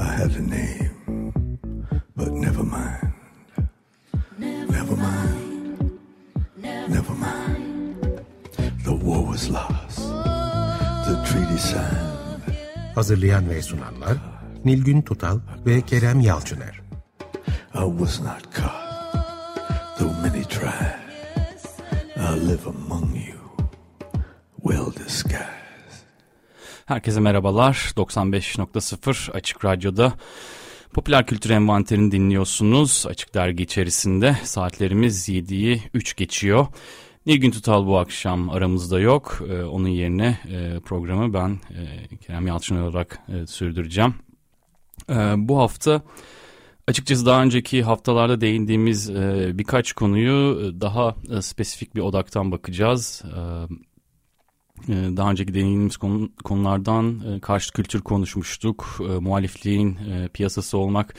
I have a name, but never mind. Never mind. Never mind. The war was lost. The treaty signed. Hazırlayan ve sunanlar Nilgün Tutal ve Kerem Yalçıner. I was not caught, though many tried. I live among you, Herkese merhabalar. 95.0 Açık Radyo'da Popüler Kültür Envanteri'ni dinliyorsunuz. Açık Dergi içerisinde saatlerimiz 7'yi 3 geçiyor. Nilgün Tutal bu akşam aramızda yok. Ee, onun yerine e, programı ben e, Kerem Yalçın olarak e, sürdüreceğim. E, bu hafta açıkçası daha önceki haftalarda değindiğimiz e, birkaç konuyu daha e, spesifik bir odaktan bakacağız. E, daha önceki deneyimimiz konu, konulardan e, karşı kültür konuşmuştuk. E, muhalifliğin e, piyasası olmak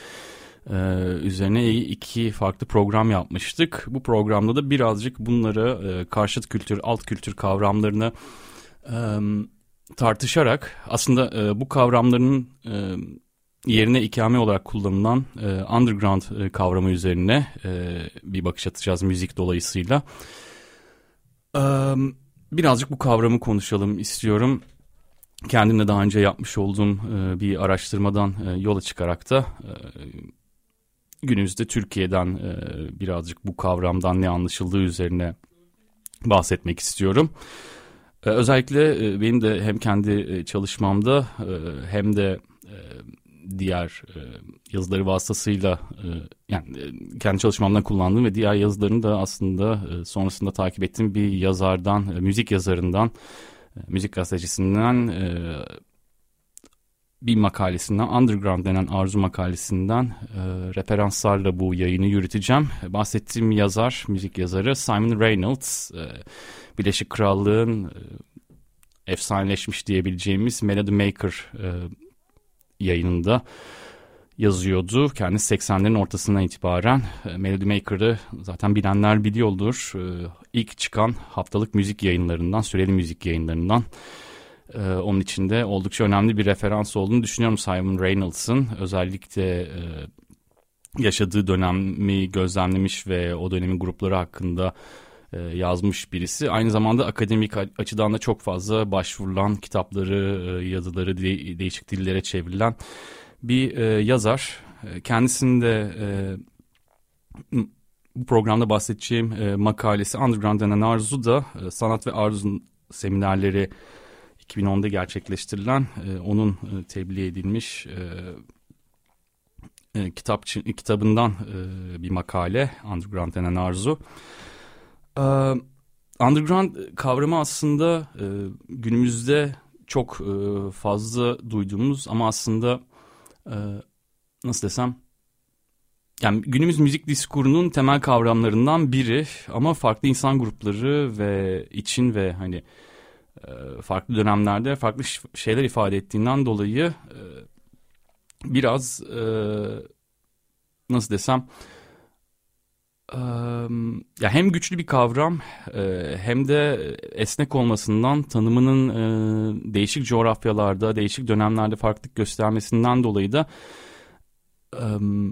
e, üzerine iki farklı program yapmıştık. Bu programda da birazcık bunları karşıt kültür, alt kültür kavramlarını tartışarak aslında bu kavramların yerine ikame olarak kullanılan underground kavramı üzerine bir bakış atacağız müzik dolayısıyla. Evet birazcık bu kavramı konuşalım istiyorum. Kendimle daha önce yapmış olduğum e, bir araştırmadan e, yola çıkarak da e, günümüzde Türkiye'den birazcık bu kavramdan ne anlaşıldığı üzerine bahsetmek istiyorum. Özellikle benim de hem kendi çalışmamda hem de diğer e, yazıları vasıtasıyla e, yani e, kendi çalışmamdan kullandığım ve diğer yazılarını da aslında e, sonrasında takip ettiğim bir yazardan, e, müzik yazarından, e, müzik gazetecisinden e, bir makalesinden, Underground denen arzu makalesinden e, referanslarla bu yayını yürüteceğim. Bahsettiğim yazar, müzik yazarı Simon Reynolds, e, Birleşik Krallığın e, efsaneleşmiş diyebileceğimiz Melody Maker e, yayınında yazıyordu. Kendisi 80'lerin ortasından itibaren e, Melody Maker'ı zaten bilenler biliyordur. E, ilk çıkan haftalık müzik yayınlarından, süreli müzik yayınlarından. E, onun içinde oldukça önemli bir referans olduğunu düşünüyorum Simon Reynolds'ın. Özellikle yaşadığı dönemi gözlemlemiş ve o dönemin grupları hakkında yazmış birisi. Aynı zamanda akademik açıdan da çok fazla başvurulan kitapları, yazıları değişik dillere çevrilen bir e, yazar. E, kendisinde e, bu programda bahsedeceğim e, makalesi Underground denen arzu da e, sanat ve arzu seminerleri 2010'da gerçekleştirilen e, onun e, tebliğ edilmiş e, e, kitap kitabından e, bir makale Underground denen arzu. E, underground kavramı aslında e, günümüzde çok e, fazla duyduğumuz ama aslında e, nasıl desem yani günümüz müzik diskurunun temel kavramlarından biri ama farklı insan grupları ve için ve hani e, farklı dönemlerde farklı şeyler ifade ettiğinden dolayı e, biraz e, nasıl desem e, ya hem güçlü bir kavram hem de esnek olmasından tanımının değişik coğrafyalarda değişik dönemlerde farklılık göstermesinden dolayı da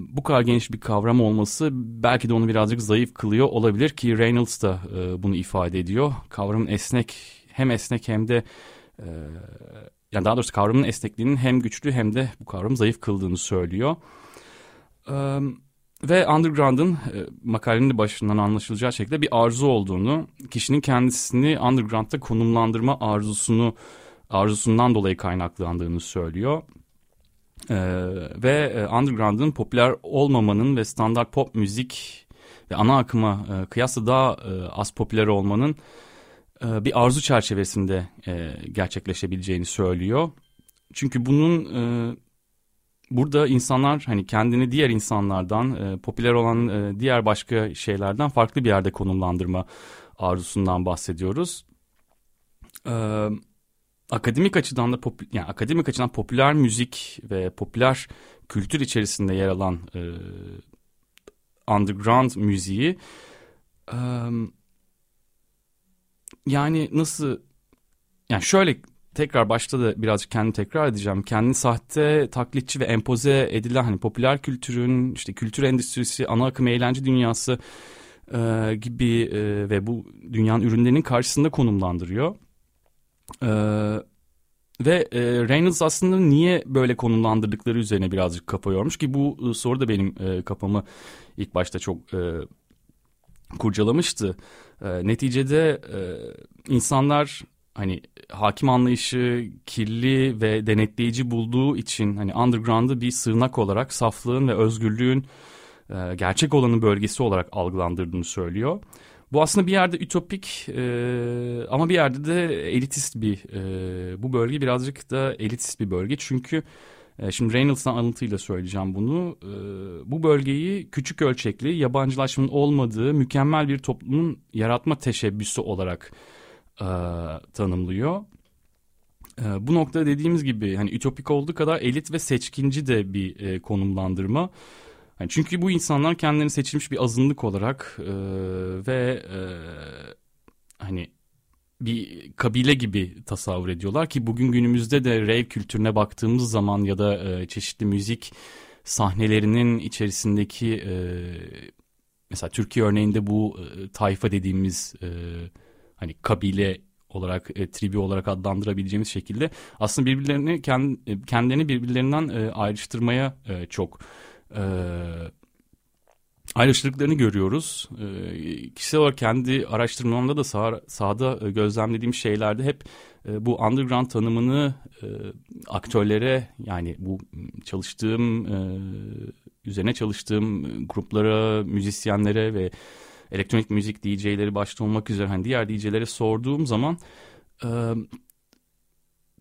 bu kadar geniş bir kavram olması belki de onu birazcık zayıf kılıyor olabilir ki Reynolds da bunu ifade ediyor. Kavramın esnek hem esnek hem de yani daha doğrusu kavramın esnekliğinin hem güçlü hem de bu kavramı zayıf kıldığını söylüyor. Ve underground'ın e, makalenin başından anlaşılacağı şekilde bir arzu olduğunu, kişinin kendisini underground'da konumlandırma arzusunu arzusundan dolayı kaynaklandığını söylüyor. Ee, ve e, underground'ın popüler olmamanın ve standart pop müzik ve ana akıma e, kıyasla daha e, az popüler olmanın e, bir arzu çerçevesinde e, gerçekleşebileceğini söylüyor. Çünkü bunun e, burada insanlar hani kendini diğer insanlardan e, popüler olan e, diğer başka şeylerden farklı bir yerde konumlandırma arzusundan bahsediyoruz. E, akademik açıdan da popü, yani akademik açıdan popüler müzik ve popüler kültür içerisinde yer alan e, underground müziği e, yani nasıl yani şöyle tekrar başta da birazcık kendimi tekrar edeceğim. Kendini sahte, taklitçi ve empoze edilen hani popüler kültürün, işte kültür endüstrisi, ana akım eğlence dünyası e, gibi e, ve bu dünyanın ürünlerinin karşısında konumlandırıyor. E, ve e, Reynolds aslında niye böyle konumlandırdıkları üzerine birazcık kafa yormuş ki bu e, soru da benim e, kafamı ilk başta çok e, kurcalamıştı. E, neticede e, insanlar hani hakim anlayışı kirli ve denetleyici bulduğu için hani underground'ı bir sığınak olarak saflığın ve özgürlüğün e, gerçek olanın bölgesi olarak algılandırdığını söylüyor. Bu aslında bir yerde ütopik e, ama bir yerde de elitist bir e, bu bölge birazcık da elitist bir bölge çünkü e, şimdi Reynolds'tan alıntıyla söyleyeceğim bunu e, bu bölgeyi küçük ölçekli yabancılaşmanın olmadığı mükemmel bir toplumun yaratma teşebbüsü olarak e, tanımlıyor. E, bu noktada dediğimiz gibi hani ütopik olduğu kadar elit ve seçkinci de bir e, konumlandırma. Yani çünkü bu insanlar kendilerini seçilmiş bir azınlık olarak e, ve e, hani bir kabile gibi tasavvur ediyorlar ki bugün günümüzde de rave kültürüne baktığımız zaman ya da e, çeşitli müzik sahnelerinin içerisindeki e, mesela Türkiye örneğinde bu e, tayfa dediğimiz e, hani kabile olarak e, tribi olarak adlandırabileceğimiz şekilde aslında birbirlerini kendilerini birbirlerinden e, ayrıştırmaya e, çok e, ayrıştırdıklarını görüyoruz. E, kişisel olarak kendi araştırmamda da sağ, sahada e, gözlemlediğim şeylerde hep e, bu underground tanımını e, aktörlere yani bu çalıştığım e, üzerine çalıştığım gruplara, müzisyenlere ve elektronik müzik DJ'leri başta olmak üzere hani diğer DJ'lere sorduğum zaman e,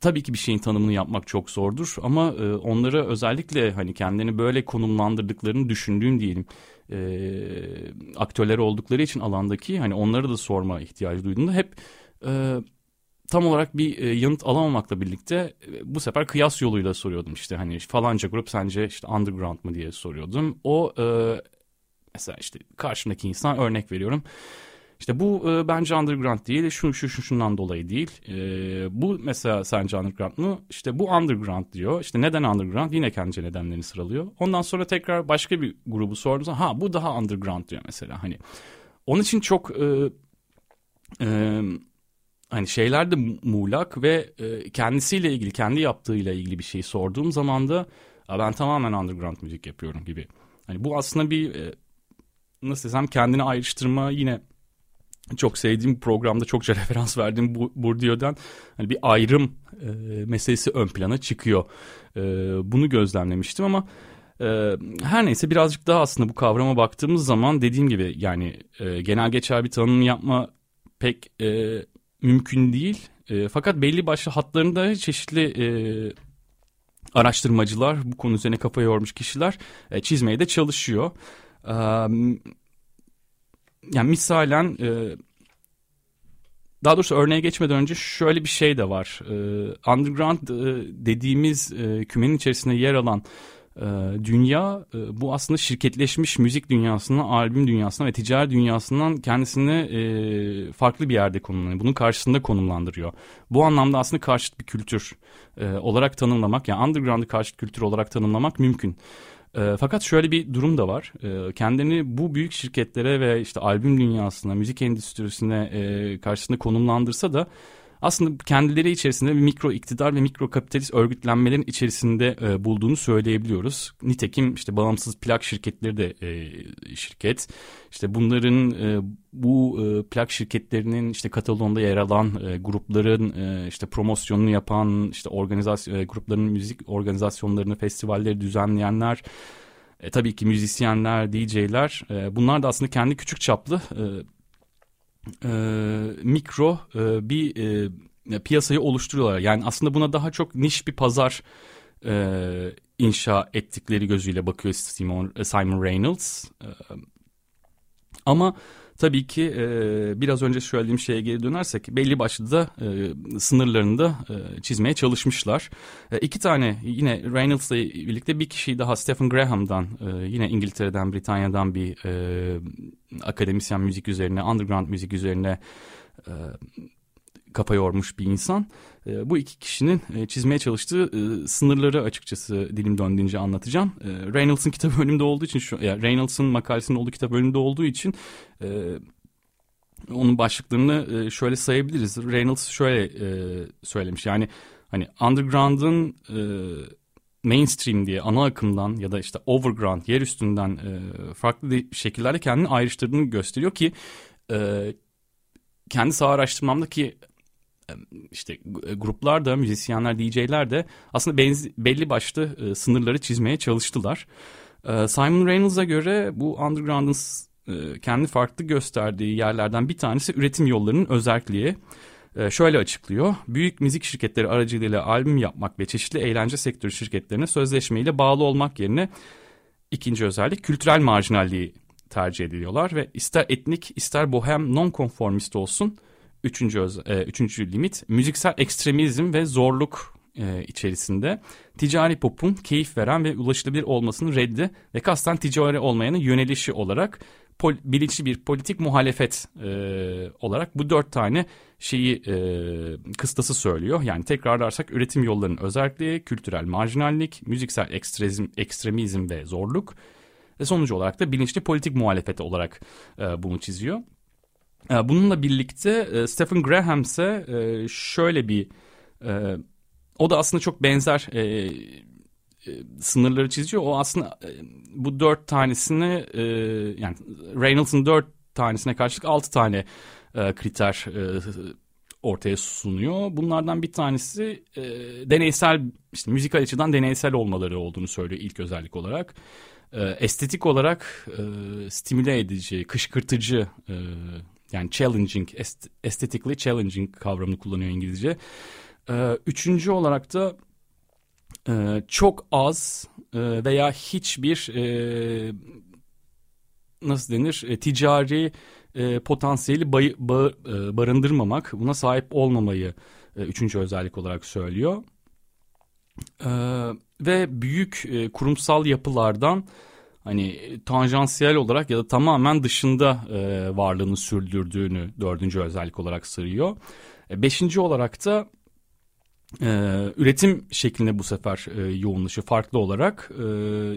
tabii ki bir şeyin tanımını yapmak çok zordur ama e, onlara özellikle hani kendini böyle konumlandırdıklarını düşündüğüm diyelim e, aktörler oldukları için alandaki hani onları da sorma ihtiyacı duyduğumda hep e, tam olarak bir e, yanıt alamamakla birlikte e, bu sefer kıyas yoluyla soruyordum işte hani falanca grup sence işte underground mı diye soruyordum. O e, mesela işte karşımdaki insan örnek veriyorum işte bu e, bence underground değil, şu şu şu şundan dolayı değil. E, bu mesela sence underground mı? İşte bu underground diyor. İşte neden underground? Yine kendi nedenlerini sıralıyor. Ondan sonra tekrar başka bir grubu sorduğunuz ha bu daha underground diyor mesela. Hani onun için çok e, e, hani şeyler de muğlak ve e, kendisiyle ilgili, kendi yaptığıyla ilgili bir şey sorduğum zaman da ben tamamen underground müzik yapıyorum gibi. Hani bu aslında bir e, nasıl desem kendini ayrıştırma yine çok sevdiğim programda çokça referans verdiğim bu, Bourdieu'dan hani bir ayrım e, meselesi ön plana çıkıyor. E, bunu gözlemlemiştim ama e, her neyse birazcık daha aslında bu kavrama baktığımız zaman dediğim gibi yani e, genel geçer bir tanım yapma pek e, mümkün değil. E, fakat belli başlı hatlarında çeşitli e, araştırmacılar bu konu üzerine kafa yormuş kişiler e, çizmeye de çalışıyor. Yani misalen daha doğrusu örneğe geçmeden önce şöyle bir şey de var. Underground dediğimiz e, kümenin içerisinde yer alan dünya bu aslında şirketleşmiş müzik dünyasından, albüm dünyasından ve ticari dünyasından kendisini farklı bir yerde konumlanıyor. Bunun karşısında konumlandırıyor. Bu anlamda aslında karşıt bir kültür olarak tanımlamak yani underground'ı karşıt kültür olarak tanımlamak mümkün. E, fakat şöyle bir durum da var. E, kendini bu büyük şirketlere ve işte albüm dünyasına, müzik endüstrisine e, karşısında konumlandırsa da aslında kendileri içerisinde bir mikro iktidar ve mikro kapitalist örgütlenmelerin içerisinde e, bulduğunu söyleyebiliyoruz. Nitekim işte bağımsız plak şirketleri de e, şirket. İşte bunların e, bu e, plak şirketlerinin işte kataloğunda yer alan e, grupların e, işte promosyonunu yapan işte organizasyon e, grupların müzik organizasyonlarını, festivalleri düzenleyenler e, tabii ki müzisyenler, DJ'ler e, bunlar da aslında kendi küçük çaplı e, e, mikro e, bir e, piyasayı oluşturuyorlar. Yani aslında buna daha çok niş bir pazar e, inşa ettikleri gözüyle bakıyor Simon, Simon Reynolds. E, ama Tabii ki e, biraz önce söylediğim şeye geri dönersek belli başlı da e, sınırlarını da e, çizmeye çalışmışlar. E, iki tane yine Reynolds'la birlikte bir kişiyi daha Stephen Graham'dan e, yine İngiltere'den Britanya'dan bir e, akademisyen müzik üzerine underground müzik üzerine e, kafa yormuş bir insan. E, bu iki kişinin e, çizmeye çalıştığı e, sınırları açıkçası dilim döndüğünce anlatacağım. E, Reynolds'ın kitabı önümde olduğu için, şu, yani Reynolds'ın makalesinin olduğu kitap önümde olduğu için... Onun başlıklarını e, şöyle sayabiliriz. Reynolds şöyle söylemiş yani hani underground'ın mainstream diye ana akımdan ya da işte overground yer üstünden farklı şekillerde kendini ayrıştırdığını gösteriyor ki kendi saha araştırmamdaki işte gruplar da müzisyenler DJ'ler de aslında benzi, belli başlı e, sınırları çizmeye çalıştılar. E, Simon Reynolds'a göre bu underground'ın e, kendi farklı gösterdiği yerlerden bir tanesi üretim yollarının özelliği. E, şöyle açıklıyor. Büyük müzik şirketleri aracılığıyla albüm yapmak ve çeşitli eğlence sektörü şirketlerine sözleşmeyle bağlı olmak yerine ikinci özellik kültürel marjinalliği tercih ediliyorlar ve ister etnik ister bohem nonkonformist olsun üçüncü, öz, e, üçüncü limit müziksel ekstremizm ve zorluk e, içerisinde ticari popun keyif veren ve ulaşılabilir olmasının reddi ve kasten ticari olmayanın yönelişi olarak pol, bilinçli bir politik muhalefet e, olarak bu dört tane şeyi e, kıstası söylüyor. Yani tekrarlarsak üretim yollarının özelliği, kültürel marjinallik, müziksel ekstremizm, ekstremizm ve zorluk ve sonucu olarak da bilinçli politik muhalefet olarak e, bunu çiziyor. E, bununla birlikte e, Stephen Graham ise e, şöyle bir e, o da aslında çok benzer sınırları çiziyor. O aslında bu dört tanesini yani Reynolds'ın dört tanesine karşılık altı tane kriter ortaya sunuyor. Bunlardan bir tanesi deneysel işte müzikal açıdan deneysel olmaları olduğunu söylüyor ilk özellik olarak. Estetik olarak e, stimüle edici, kışkırtıcı yani challenging, est challenging kavramını kullanıyor İngilizce. E, üçüncü olarak da e, çok az e, veya hiçbir e, nasıl denir e, ticari potansiyeli barındırmamak, buna sahip olmamayı üçüncü özellik olarak söylüyor. E, ve büyük kurumsal yapılardan hani tanjansiyel olarak ya da tamamen dışında e, varlığını sürdürdüğünü dördüncü özellik olarak sırıyor. E, beşinci olarak da e, üretim şeklinde bu sefer e, yoğunlaşıyor farklı olarak. E,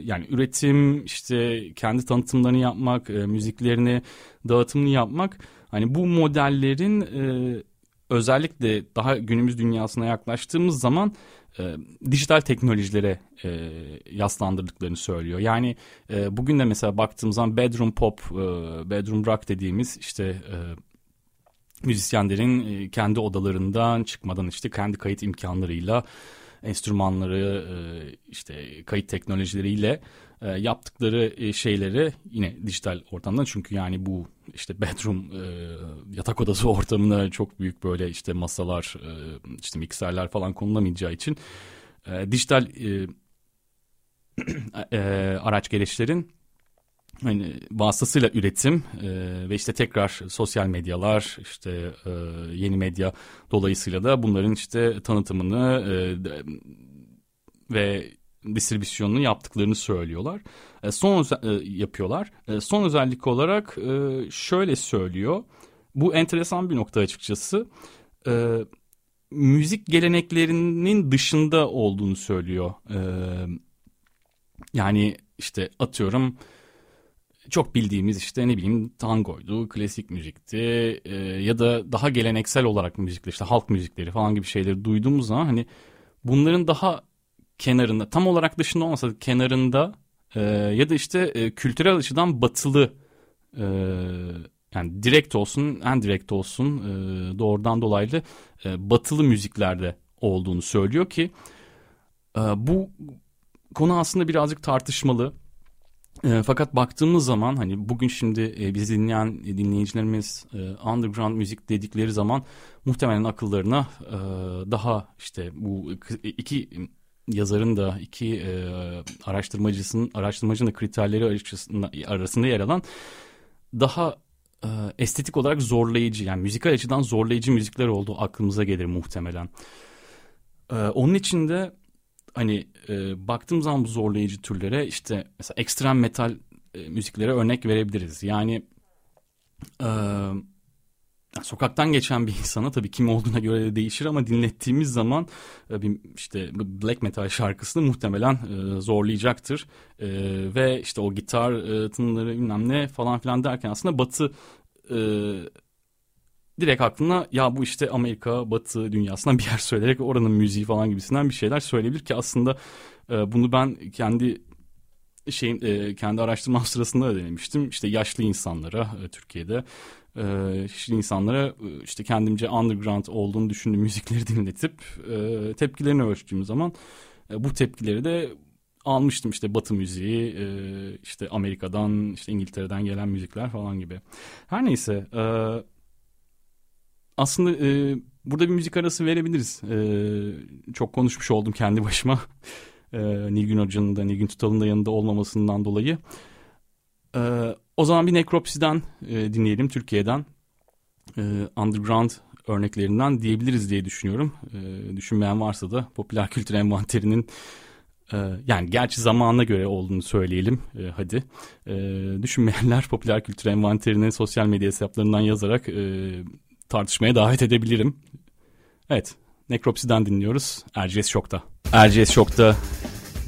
yani üretim işte kendi tanıtımlarını yapmak, e, müziklerini dağıtımını yapmak. Hani bu modellerin e, özellikle daha günümüz dünyasına yaklaştığımız zaman e, dijital teknolojilere e, yaslandırdıklarını söylüyor. Yani e, bugün de mesela baktığımız zaman bedroom pop, e, bedroom rock dediğimiz işte e, müzisyenlerin e, kendi odalarından çıkmadan işte kendi kayıt imkanlarıyla enstrümanları e, işte kayıt teknolojileriyle e, yaptıkları şeyleri yine dijital ortamdan. Çünkü yani bu işte bedroom yatak odası ortamına çok büyük böyle işte masalar işte mikserler falan konulamayacağı için dijital araç gereçlerin hani vasıtasıyla üretim e, ve işte tekrar sosyal medyalar işte e, yeni medya dolayısıyla da bunların işte tanıtımını e, ve distribüsyonunu yaptıklarını söylüyorlar. E, son e, yapıyorlar. E, son özellik olarak e, şöyle söylüyor. Bu enteresan bir nokta açıkçası. E, müzik geleneklerinin dışında olduğunu söylüyor. E, yani işte atıyorum çok bildiğimiz işte ne bileyim tangoydu, klasik müzikti e, ya da daha geleneksel olarak müzikler işte halk müzikleri falan gibi şeyleri duyduğumuz zaman hani bunların daha kenarında tam olarak dışında olmasa da kenarında e, ya da işte e, kültürel açıdan batılı e, yani direkt olsun en direkt olsun e, doğrudan dolaylı e, batılı müziklerde olduğunu söylüyor ki e, bu konu aslında birazcık tartışmalı. E, fakat baktığımız zaman hani bugün şimdi e, biz dinleyen dinleyicilerimiz e, underground müzik dedikleri zaman muhtemelen akıllarına e, daha işte bu iki yazarın da iki e, araştırmacısının araştırmacının da kriterleri arasında, yer alan daha e, estetik olarak zorlayıcı yani müzikal açıdan zorlayıcı müzikler olduğu aklımıza gelir muhtemelen. E, onun için de hani e, baktığım zaman bu zorlayıcı türlere işte mesela ekstrem metal e, müziklere örnek verebiliriz. Yani e, sokaktan geçen bir insana tabii kim olduğuna göre de değişir ama dinlettiğimiz zaman e, bir işte black metal şarkısını muhtemelen e, zorlayacaktır. E, ve işte o gitar e, tınıları bilmem ne falan filan derken aslında batı direkt aklına ya bu işte Amerika batı dünyasından bir yer söyleyerek oranın müziği falan gibisinden bir şeyler söyleyebilir ki aslında bunu ben kendi şeyin e, kendi araştırmam sırasında da denemiştim. İşte yaşlı insanlara Türkiye'de e, insanlara e, işte kendimce underground olduğunu düşündüğüm müzikleri dinletip e, tepkilerini ölçtüğüm zaman e, bu tepkileri de almıştım işte Batı müziği, e, işte Amerika'dan, işte İngiltere'den gelen müzikler falan gibi. Her neyse, e, aslında e, burada bir müzik arası verebiliriz. E, çok konuşmuş oldum kendi başıma. E, Nilgün Hoca'nın da Nilgün Tutal'ın da yanında olmamasından dolayı. E, o zaman bir Nekropsi'den e, dinleyelim Türkiye'den. E, underground örneklerinden diyebiliriz diye düşünüyorum. E, düşünmeyen varsa da popüler kültür envanterinin e, yani gerçi zamanına göre olduğunu söyleyelim e, hadi. E, düşünmeyenler popüler kültür envanterini sosyal medya hesaplarından yazarak e, tartışmaya davet edebilirim. Evet, Nekropsi'den dinliyoruz. Erciyes Şok'ta. Erciyes Şok'ta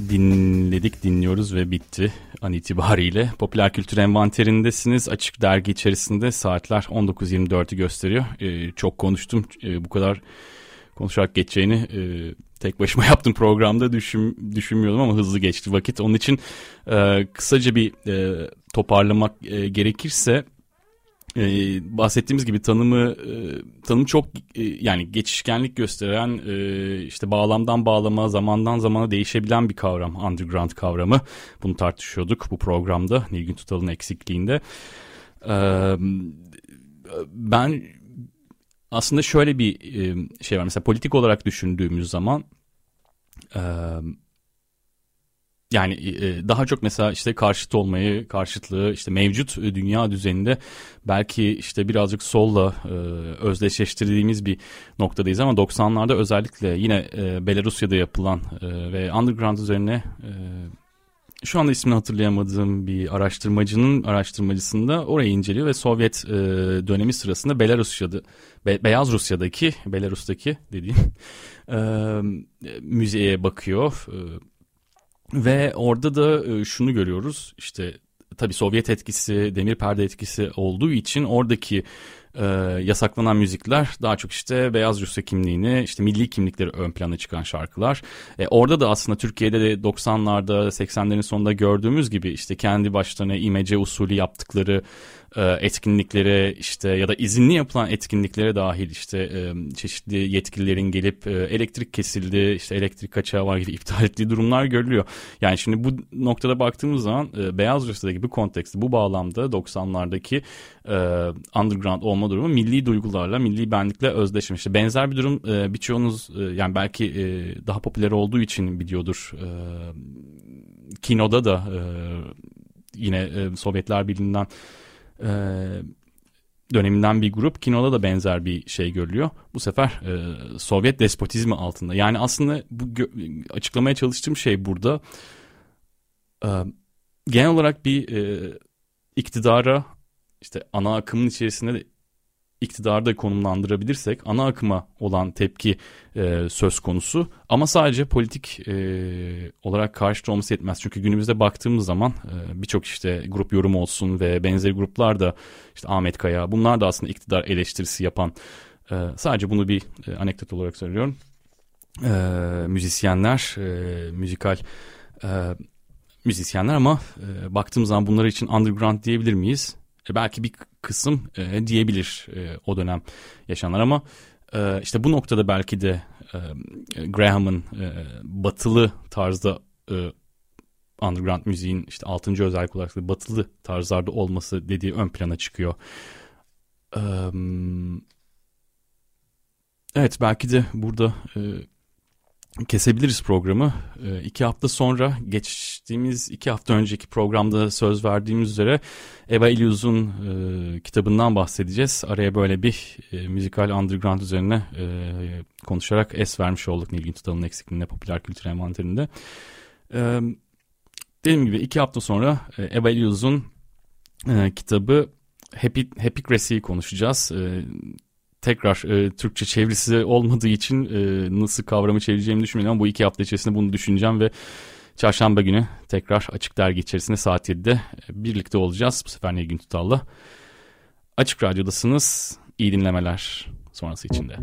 dinledik, dinliyoruz ve bitti an itibariyle. Popüler kültür envanterindesiniz. Açık dergi içerisinde saatler 19.24'ü gösteriyor. Ee, çok konuştum. Ee, bu kadar konuşarak geçeceğini e, tek başıma yaptım programda düşün, düşünmüyordum ama hızlı geçti vakit. Onun için e, kısaca bir e, toparlamak e, gerekirse ee, bahsettiğimiz gibi tanımı e, tanım çok e, yani geçişkenlik gösteren e, işte bağlamdan bağlama zamandan zamana değişebilen bir kavram underground kavramı. Bunu tartışıyorduk bu programda Nilgün Tutal'ın eksikliğinde. E, ben aslında şöyle bir e, şey var. Mesela politik olarak düşündüğümüz zaman e, yani e, daha çok mesela işte karşıt olmayı, karşıtlığı işte mevcut e, dünya düzeninde belki işte birazcık solla e, özdeşleştirdiğimiz bir noktadayız ama 90'larda özellikle yine Belarusya'da yapılan ve underground üzerine şu anda ismini hatırlayamadığım bir araştırmacının araştırmacısında orayı inceliyor ve Sovyet dönemi sırasında Belarusya'da Beyaz Rusya'daki Belarus'taki dediğim müzeye bakıyor. Ve orada da e, şunu görüyoruz işte tabii Sovyet etkisi, demir perde etkisi olduğu için oradaki e, yasaklanan müzikler daha çok işte beyaz Rusya kimliğini, işte milli kimlikleri ön plana çıkan şarkılar. E, orada da aslında Türkiye'de de 90'larda, 80'lerin sonunda gördüğümüz gibi işte kendi başlarına imece usulü yaptıkları e, etkinliklere işte ya da izinli yapılan etkinliklere dahil işte e, çeşitli yetkililerin gelip e, elektrik kesildi işte elektrik kaçağı var gibi iptal ettiği durumlar görülüyor. Yani şimdi bu noktada baktığımız zaman Beyaz Rusya'daki bu kontekste bu bağlamda 90'lardaki underground olma durumu milli duygularla milli benlikle özdeşmişti. Benzer bir durum birçoğunuz yani belki daha popüler olduğu için biliyordur. Kino'da da yine Sovyetler Birliği'nden e, döneminden bir grup kinoda da benzer bir şey görülüyor. Bu sefer e, Sovyet despotizmi altında. Yani aslında bu açıklamaya çalıştığım şey burada e, genel olarak bir e, iktidara işte ana akımın içerisinde iktidarda konumlandırabilirsek ana akıma olan tepki e, söz konusu ama sadece politik e, olarak karşıt olması yetmez. Çünkü günümüzde baktığımız zaman e, birçok işte grup yorum olsun ve benzeri gruplar da işte Ahmet Kaya bunlar da aslında iktidar eleştirisi yapan e, sadece bunu bir e, anekdot olarak söylüyorum. E, müzisyenler, e, müzikal e, müzisyenler ama e, baktığımız zaman bunlar için underground diyebilir miyiz? E, belki bir kısım e, diyebilir e, o dönem yaşananlar ama e, işte bu noktada belki de e, Graham'ın e, batılı tarzda e, underground müziğin işte altıncı özellik olarak batılı tarzlarda olması dediği ön plana çıkıyor. Evet belki de burada e, kesebiliriz programı. E, iki hafta sonra geçtiğimiz iki hafta önceki programda söz verdiğimiz üzere Eva Illius'un e, kitabından bahsedeceğiz. Araya böyle bir e, müzikal underground üzerine e, konuşarak es vermiş olduk Nilgün Tutal'ın eksikliğinde popüler kültür envanterinde. E, dediğim gibi iki hafta sonra e, Eva Illius'un e, kitabı Happy, Happycracy'yi konuşacağız. E, tekrar e, Türkçe çevirisi olmadığı için e, nasıl kavramı çevireceğimi düşünmüyorum ama bu iki hafta içerisinde bunu düşüneceğim ve çarşamba günü tekrar Açık Dergi içerisinde saat 7'de e, birlikte olacağız. Bu sefer Nilgün Tutal'la. Açık Radyo'dasınız. İyi dinlemeler sonrası içinde.